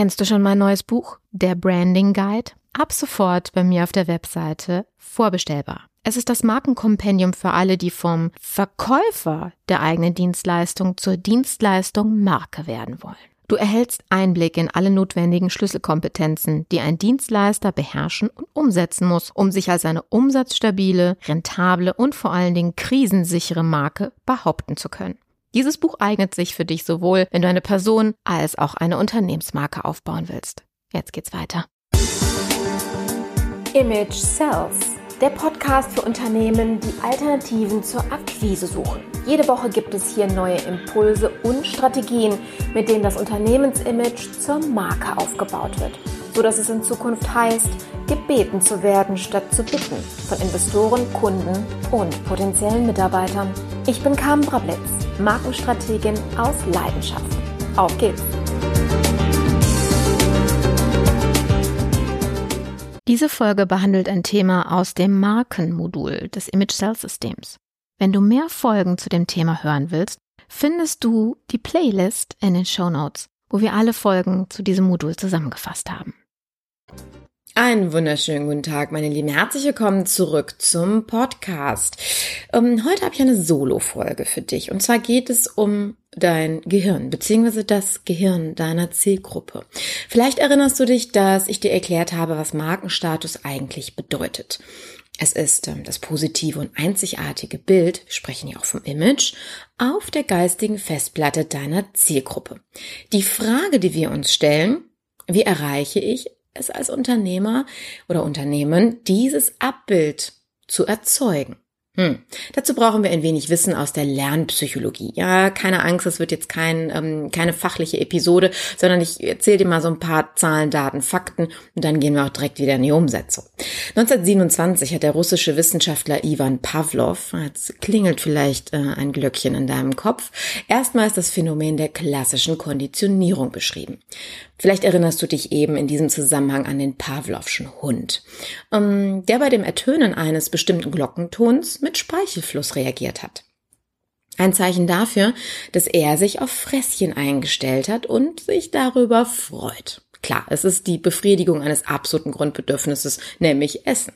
Kennst du schon mein neues Buch, der Branding Guide? Ab sofort bei mir auf der Webseite vorbestellbar. Es ist das Markenkompendium für alle, die vom Verkäufer der eigenen Dienstleistung zur Dienstleistung Marke werden wollen. Du erhältst Einblick in alle notwendigen Schlüsselkompetenzen, die ein Dienstleister beherrschen und umsetzen muss, um sich als eine umsatzstabile, rentable und vor allen Dingen krisensichere Marke behaupten zu können. Dieses Buch eignet sich für dich sowohl, wenn du eine Person als auch eine Unternehmensmarke aufbauen willst. Jetzt geht's weiter. Image Sells, der Podcast für Unternehmen, die Alternativen zur Akquise suchen. Jede Woche gibt es hier neue Impulse und Strategien, mit denen das Unternehmensimage zur Marke aufgebaut wird, so dass es in Zukunft heißt, gebeten zu werden statt zu bitten von Investoren, Kunden und potenziellen Mitarbeitern. Ich bin Carmen Brablitz, Markenstrategin aus Leidenschaft. Auf geht's! Diese Folge behandelt ein Thema aus dem Markenmodul des Image Cell Systems. Wenn du mehr Folgen zu dem Thema hören willst, findest du die Playlist in den Show Notes, wo wir alle Folgen zu diesem Modul zusammengefasst haben. Einen wunderschönen guten Tag, meine Lieben. Herzlich willkommen zurück zum Podcast. Ähm, heute habe ich eine Solo-Folge für dich. Und zwar geht es um dein Gehirn, beziehungsweise das Gehirn deiner Zielgruppe. Vielleicht erinnerst du dich, dass ich dir erklärt habe, was Markenstatus eigentlich bedeutet. Es ist ähm, das positive und einzigartige Bild, wir sprechen ja auch vom Image, auf der geistigen Festplatte deiner Zielgruppe. Die Frage, die wir uns stellen, wie erreiche ich es als Unternehmer oder Unternehmen, dieses Abbild zu erzeugen? Hm. Dazu brauchen wir ein wenig Wissen aus der Lernpsychologie. Ja, keine Angst, es wird jetzt kein, ähm, keine fachliche Episode, sondern ich erzähle dir mal so ein paar Zahlen, Daten, Fakten und dann gehen wir auch direkt wieder in die Umsetzung. 1927 hat der russische Wissenschaftler Ivan Pavlov, jetzt klingelt vielleicht äh, ein Glöckchen in deinem Kopf, erstmals das Phänomen der klassischen Konditionierung beschrieben. Vielleicht erinnerst du dich eben in diesem Zusammenhang an den Pavlovschen Hund, ähm, der bei dem Ertönen eines bestimmten Glockentons mit Speichelfluss reagiert hat. Ein Zeichen dafür, dass er sich auf Fresschen eingestellt hat und sich darüber freut. Klar, es ist die Befriedigung eines absoluten Grundbedürfnisses, nämlich Essen.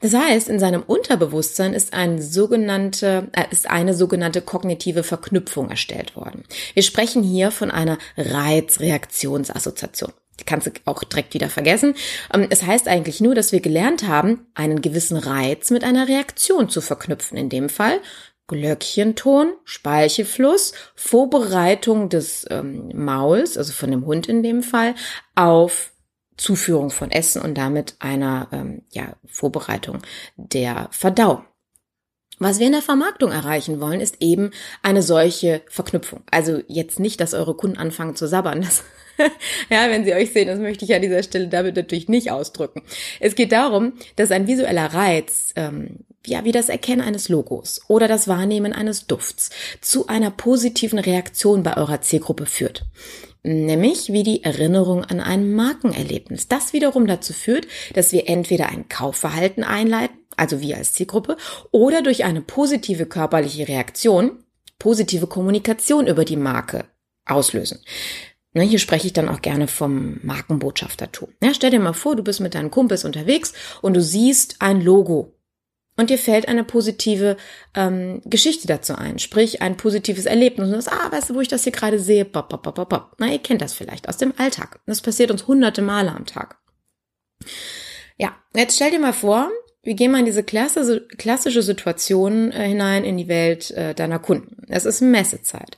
Das heißt, in seinem Unterbewusstsein ist, ein sogenannte, äh, ist eine sogenannte kognitive Verknüpfung erstellt worden. Wir sprechen hier von einer Reizreaktionsassoziation. Die kannst du auch direkt wieder vergessen. Ähm, es heißt eigentlich nur, dass wir gelernt haben, einen gewissen Reiz mit einer Reaktion zu verknüpfen. In dem Fall Glöckchenton, Speichelfluss, Vorbereitung des ähm, Mauls, also von dem Hund in dem Fall, auf Zuführung von Essen und damit einer ähm, ja, Vorbereitung der Verdauung. Was wir in der Vermarktung erreichen wollen, ist eben eine solche Verknüpfung. Also jetzt nicht, dass eure Kunden anfangen zu sabbern. Das, ja, wenn sie euch sehen, das möchte ich an dieser Stelle damit natürlich nicht ausdrücken. Es geht darum, dass ein visueller Reiz, ähm, ja, wie das Erkennen eines Logos oder das Wahrnehmen eines Dufts zu einer positiven Reaktion bei eurer Zielgruppe führt nämlich wie die Erinnerung an ein Markenerlebnis. Das wiederum dazu führt, dass wir entweder ein Kaufverhalten einleiten, also wir als Zielgruppe, oder durch eine positive körperliche Reaktion, positive Kommunikation über die Marke auslösen. Ne, hier spreche ich dann auch gerne vom Markenbotschaftertum. Ja, stell dir mal vor, du bist mit deinen Kumpels unterwegs und du siehst ein Logo und dir fällt eine positive ähm, Geschichte dazu ein, sprich ein positives Erlebnis. Und sagst, ah, weißt du, wo ich das hier gerade sehe? Bop, bop, bop, bop, bop. Na, ihr kennt das vielleicht aus dem Alltag. Das passiert uns hunderte Male am Tag. Ja, jetzt stell dir mal vor, wir gehen mal in diese klassische Situation äh, hinein in die Welt äh, deiner Kunden. Es ist Messezeit.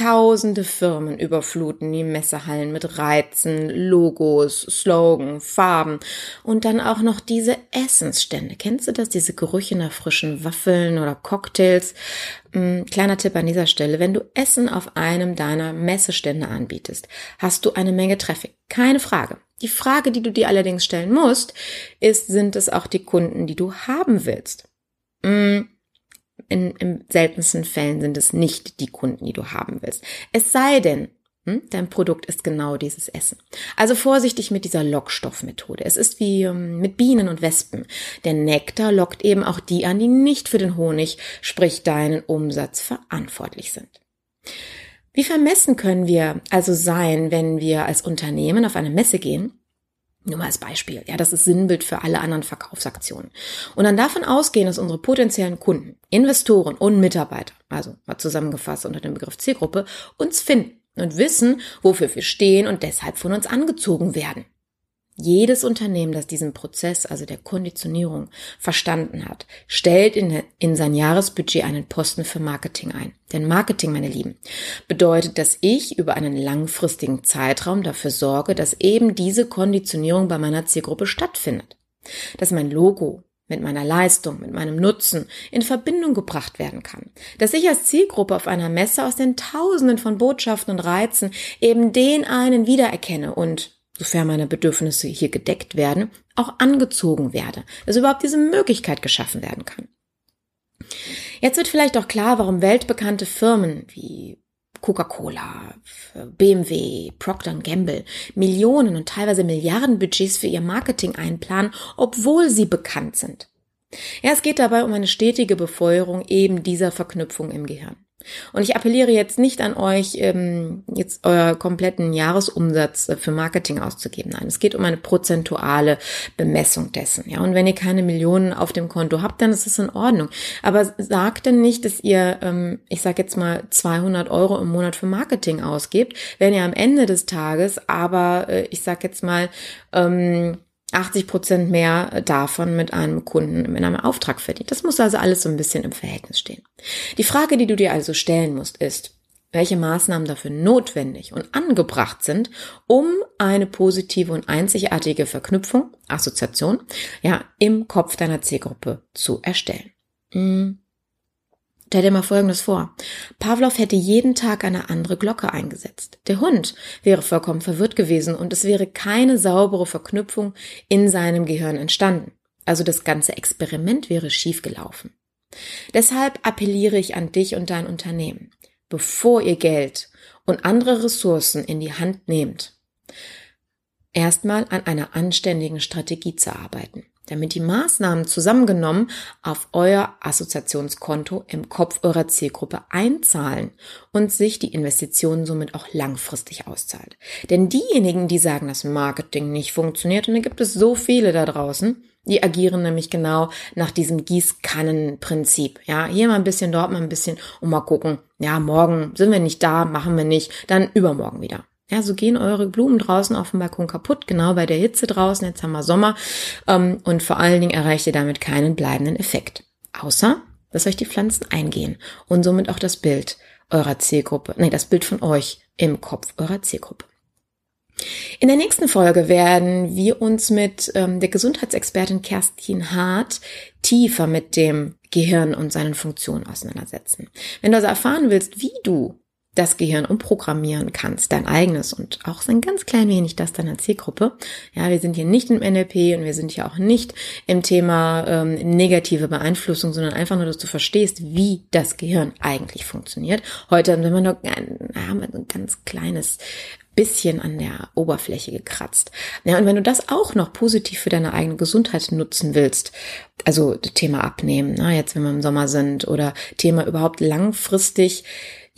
Tausende Firmen überfluten die Messehallen mit Reizen, Logos, Slogan, Farben und dann auch noch diese Essensstände. Kennst du das? Diese Gerüche nach frischen Waffeln oder Cocktails? Hm, kleiner Tipp an dieser Stelle. Wenn du Essen auf einem deiner Messestände anbietest, hast du eine Menge Traffic. Keine Frage. Die Frage, die du dir allerdings stellen musst, ist, sind es auch die Kunden, die du haben willst? Hm, in, in seltensten Fällen sind es nicht die Kunden, die du haben willst. Es sei denn, hm, dein Produkt ist genau dieses Essen. Also vorsichtig mit dieser Lockstoffmethode. Es ist wie ähm, mit Bienen und Wespen. Der Nektar lockt eben auch die an, die nicht für den Honig, sprich deinen Umsatz verantwortlich sind. Wie vermessen können wir also sein, wenn wir als Unternehmen auf eine Messe gehen? Nur mal als Beispiel. Ja, das ist Sinnbild für alle anderen Verkaufsaktionen. Und dann davon ausgehen, dass unsere potenziellen Kunden, Investoren und Mitarbeiter, also mal zusammengefasst unter dem Begriff Zielgruppe, uns finden und wissen, wofür wir stehen und deshalb von uns angezogen werden. Jedes Unternehmen, das diesen Prozess, also der Konditionierung, verstanden hat, stellt in, in, sein Jahresbudget einen Posten für Marketing ein. Denn Marketing, meine Lieben, bedeutet, dass ich über einen langfristigen Zeitraum dafür sorge, dass eben diese Konditionierung bei meiner Zielgruppe stattfindet. Dass mein Logo, mit meiner Leistung, mit meinem Nutzen in Verbindung gebracht werden kann. Dass ich als Zielgruppe auf einer Messe aus den Tausenden von Botschaften und Reizen eben den einen wiedererkenne und sofern meine Bedürfnisse hier gedeckt werden, auch angezogen werde, dass überhaupt diese Möglichkeit geschaffen werden kann. Jetzt wird vielleicht auch klar, warum weltbekannte Firmen wie Coca-Cola, BMW, Procter Gamble Millionen und teilweise Milliarden Budgets für ihr Marketing einplanen, obwohl sie bekannt sind. Ja, es geht dabei um eine stetige Befeuerung eben dieser Verknüpfung im Gehirn. Und ich appelliere jetzt nicht an euch, ähm, jetzt euer kompletten Jahresumsatz äh, für Marketing auszugeben. Nein, es geht um eine prozentuale Bemessung dessen. Ja, und wenn ihr keine Millionen auf dem Konto habt, dann ist es in Ordnung. Aber sagt denn nicht, dass ihr, ähm, ich sage jetzt mal 200 Euro im Monat für Marketing ausgebt, wenn ihr am Ende des Tages aber, äh, ich sage jetzt mal ähm, 80 Prozent mehr davon mit einem Kunden in einem Auftrag verdient. Das muss also alles so ein bisschen im Verhältnis stehen. Die Frage, die du dir also stellen musst, ist, welche Maßnahmen dafür notwendig und angebracht sind, um eine positive und einzigartige Verknüpfung, Assoziation, ja, im Kopf deiner Zielgruppe zu erstellen. Hm. Stell dir mal Folgendes vor. Pavlov hätte jeden Tag eine andere Glocke eingesetzt. Der Hund wäre vollkommen verwirrt gewesen und es wäre keine saubere Verknüpfung in seinem Gehirn entstanden. Also das ganze Experiment wäre schiefgelaufen. Deshalb appelliere ich an dich und dein Unternehmen, bevor ihr Geld und andere Ressourcen in die Hand nehmt, erstmal an einer anständigen Strategie zu arbeiten damit die Maßnahmen zusammengenommen auf euer Assoziationskonto im Kopf eurer Zielgruppe einzahlen und sich die Investition somit auch langfristig auszahlt. Denn diejenigen, die sagen, dass Marketing nicht funktioniert, und da gibt es so viele da draußen, die agieren nämlich genau nach diesem Gießkannenprinzip. Ja, hier mal ein bisschen, dort mal ein bisschen und mal gucken. Ja, morgen sind wir nicht da, machen wir nicht, dann übermorgen wieder. Ja, so gehen eure Blumen draußen auf dem Balkon kaputt, genau bei der Hitze draußen. Jetzt haben wir Sommer ähm, und vor allen Dingen erreicht ihr damit keinen bleibenden Effekt. Außer, dass euch die Pflanzen eingehen und somit auch das Bild eurer Zielgruppe, nee, das Bild von euch im Kopf eurer Zielgruppe. In der nächsten Folge werden wir uns mit ähm, der Gesundheitsexpertin Kerstin Hart tiefer mit dem Gehirn und seinen Funktionen auseinandersetzen. Wenn du also erfahren willst, wie du das Gehirn umprogrammieren kannst, dein eigenes und auch so ein ganz klein wenig das deiner Zielgruppe. Ja, wir sind hier nicht im NLP und wir sind hier auch nicht im Thema ähm, negative Beeinflussung, sondern einfach nur, dass du verstehst, wie das Gehirn eigentlich funktioniert. Heute haben wir nur ein, haben ein ganz kleines bisschen an der Oberfläche gekratzt. Ja, und wenn du das auch noch positiv für deine eigene Gesundheit nutzen willst, also Thema Abnehmen, na, jetzt wenn wir im Sommer sind oder Thema überhaupt langfristig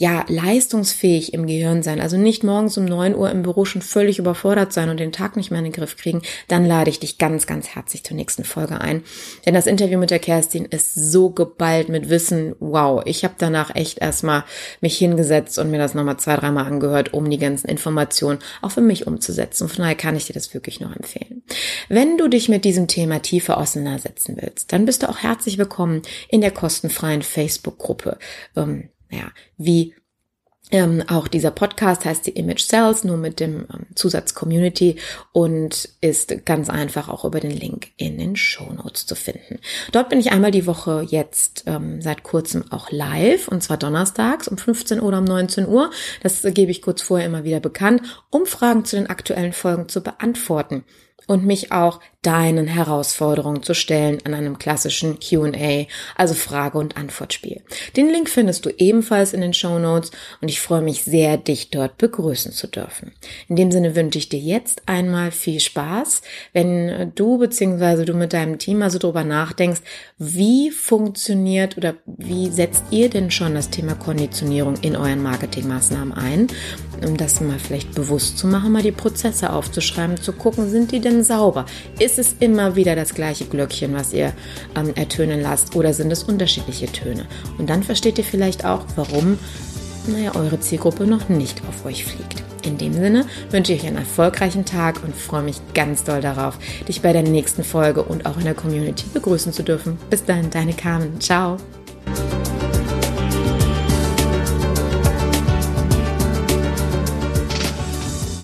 ja, leistungsfähig im Gehirn sein, also nicht morgens um neun Uhr im Büro schon völlig überfordert sein und den Tag nicht mehr in den Griff kriegen, dann lade ich dich ganz, ganz herzlich zur nächsten Folge ein. Denn das Interview mit der Kerstin ist so geballt mit Wissen. Wow, ich habe danach echt erstmal mich hingesetzt und mir das nochmal zwei, dreimal angehört, um die ganzen Informationen auch für mich umzusetzen. Und von daher kann ich dir das wirklich noch empfehlen. Wenn du dich mit diesem Thema tiefer auseinandersetzen willst, dann bist du auch herzlich willkommen in der kostenfreien Facebook-Gruppe. Ähm, ja, wie ähm, auch dieser Podcast heißt die Image Cells, nur mit dem ähm, Zusatz Community und ist ganz einfach auch über den Link in den Show Notes zu finden. Dort bin ich einmal die Woche jetzt ähm, seit kurzem auch live und zwar donnerstags um 15 Uhr oder um 19 Uhr. Das gebe ich kurz vorher immer wieder bekannt, um Fragen zu den aktuellen Folgen zu beantworten. Und mich auch deinen Herausforderungen zu stellen an einem klassischen Q&A, also Frage- und Antwortspiel. Den Link findest du ebenfalls in den Show Notes und ich freue mich sehr, dich dort begrüßen zu dürfen. In dem Sinne wünsche ich dir jetzt einmal viel Spaß, wenn du bzw. du mit deinem Team also darüber nachdenkst, wie funktioniert oder wie setzt ihr denn schon das Thema Konditionierung in euren Marketingmaßnahmen ein, um das mal vielleicht bewusst zu machen, mal die Prozesse aufzuschreiben, zu gucken, sind die denn sauber? Ist es immer wieder das gleiche Glöckchen, was ihr ähm, ertönen lasst oder sind es unterschiedliche Töne? Und dann versteht ihr vielleicht auch, warum naja, eure Zielgruppe noch nicht auf euch fliegt. In dem Sinne wünsche ich euch einen erfolgreichen Tag und freue mich ganz doll darauf, dich bei der nächsten Folge und auch in der Community begrüßen zu dürfen. Bis dann, deine Carmen. Ciao.